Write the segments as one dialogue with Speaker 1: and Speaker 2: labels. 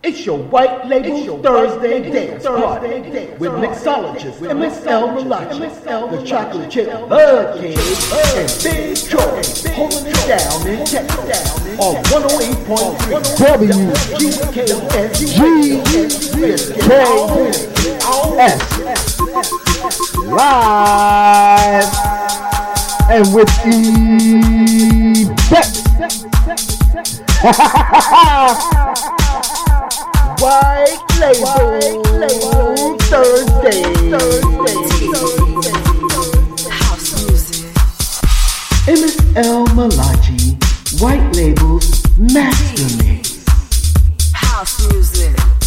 Speaker 1: It's your white label your Thursday dance party with mixologist MSL Malachi, the chocolate chip bud cake, and Big Troy holding it down in Texas on 108.3
Speaker 2: WGKS live and with Effect.
Speaker 1: White Label, Thursday.
Speaker 3: House music.
Speaker 1: MSL Malachi, White Label's Master Mix.
Speaker 3: House music.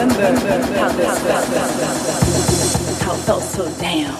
Speaker 4: Remember how this felt, so. Damn,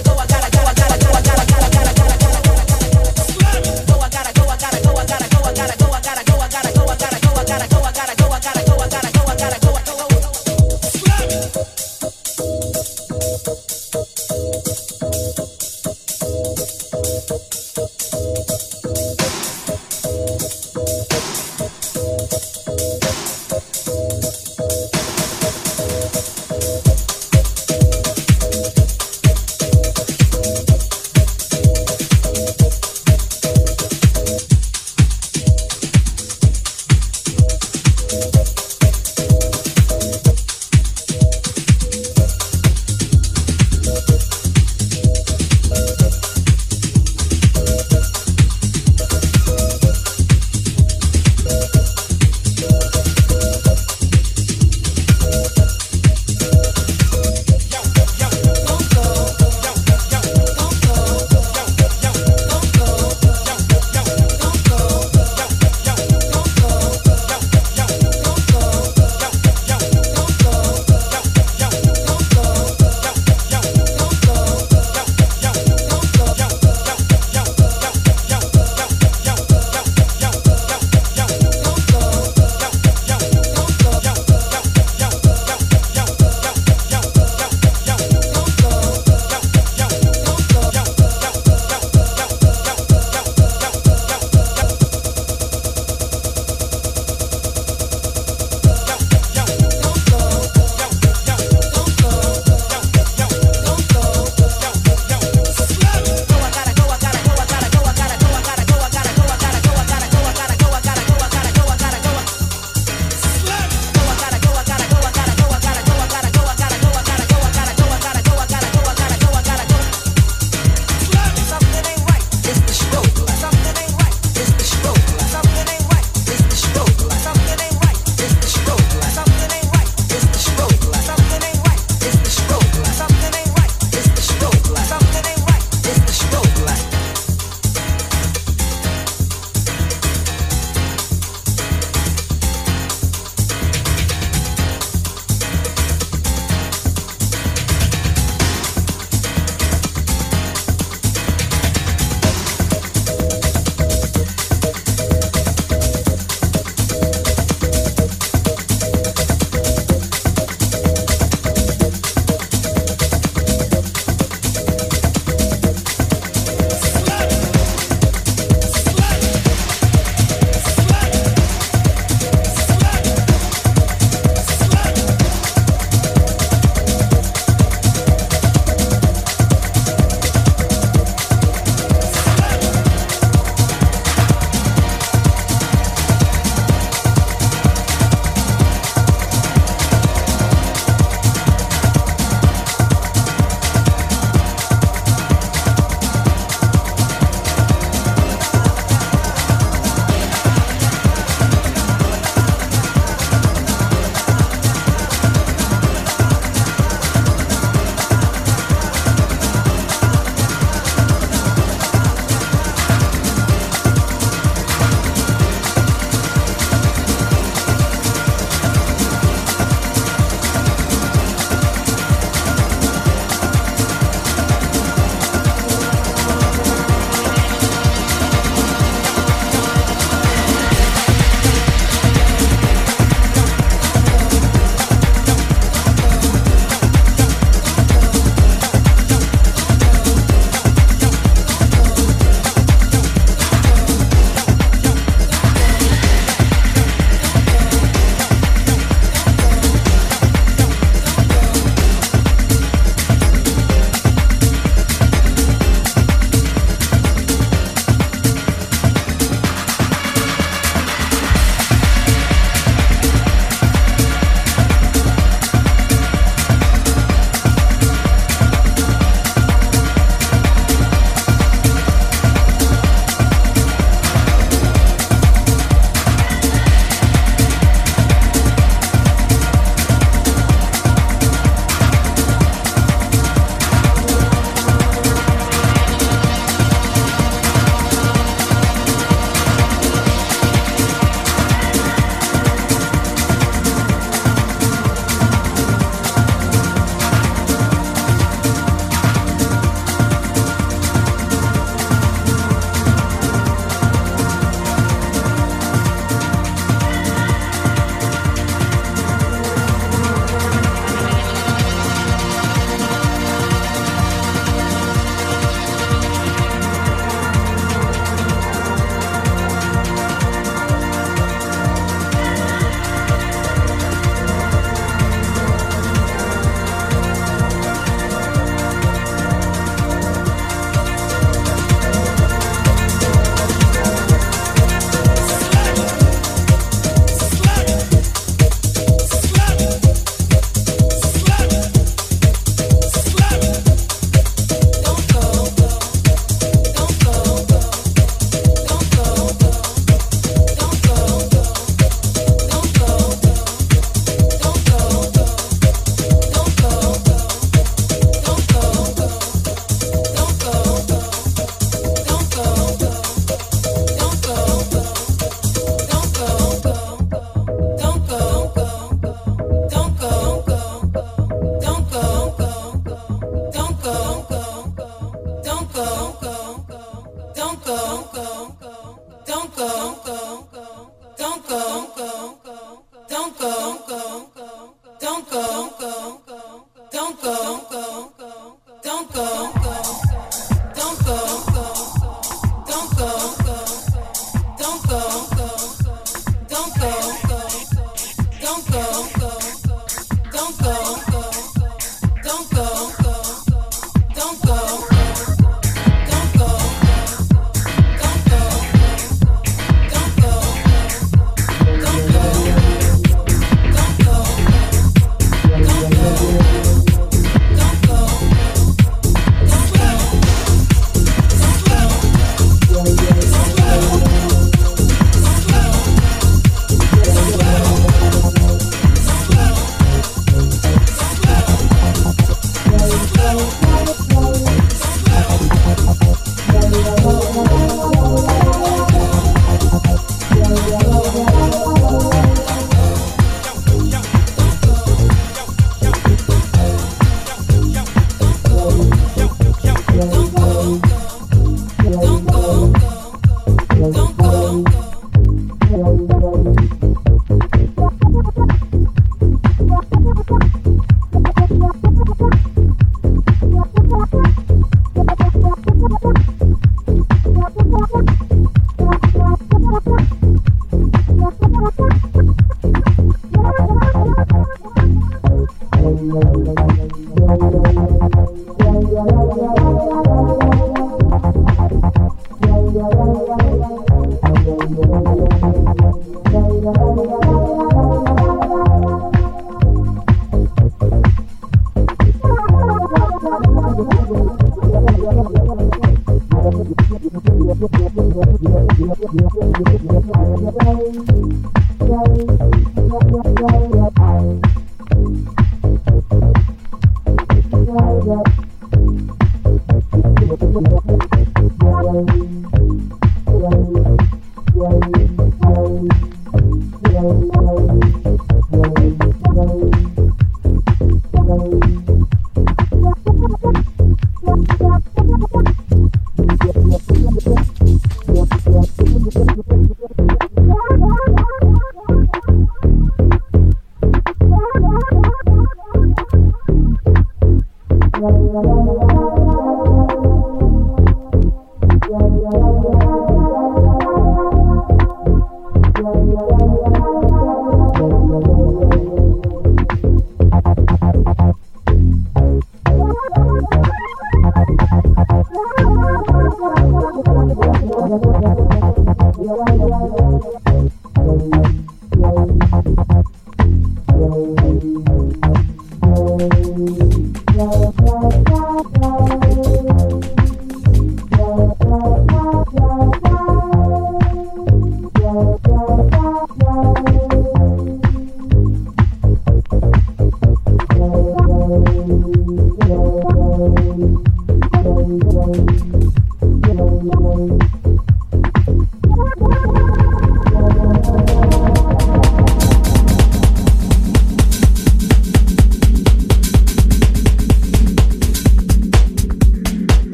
Speaker 2: I go, I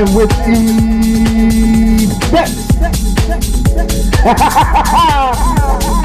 Speaker 2: and with the best.